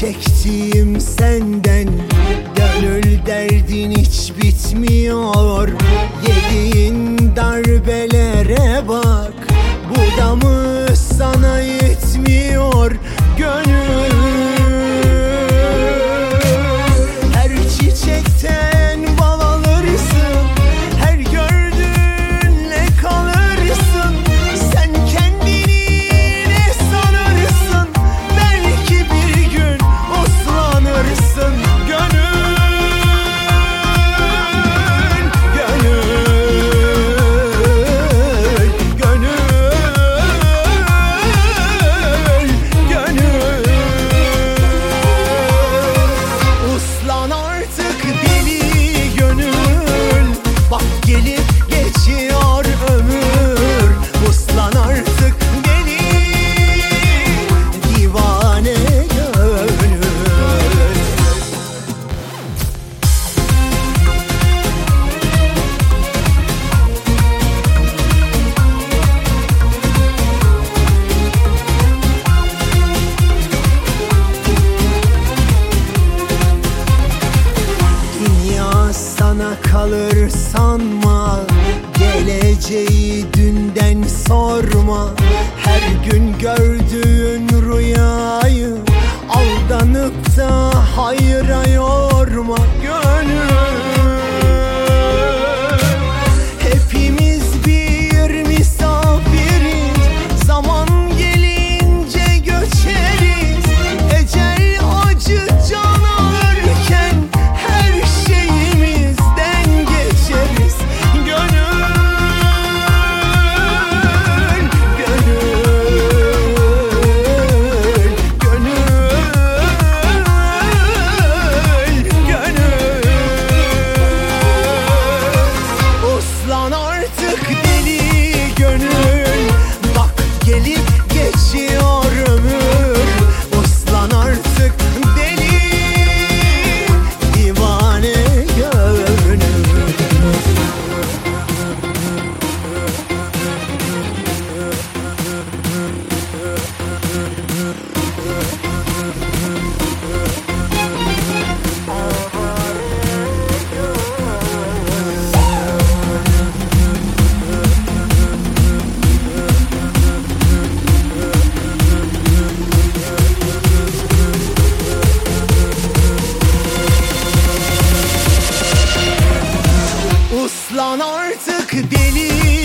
Çektiğim senden. Gönül derdin hiç bitmiyor. Yediğin darbelere bak. Bu da mı sana yetmiyor? Gönül kalır sanma. Geleceği dünden sorma. Her gün gördüğün artık deli.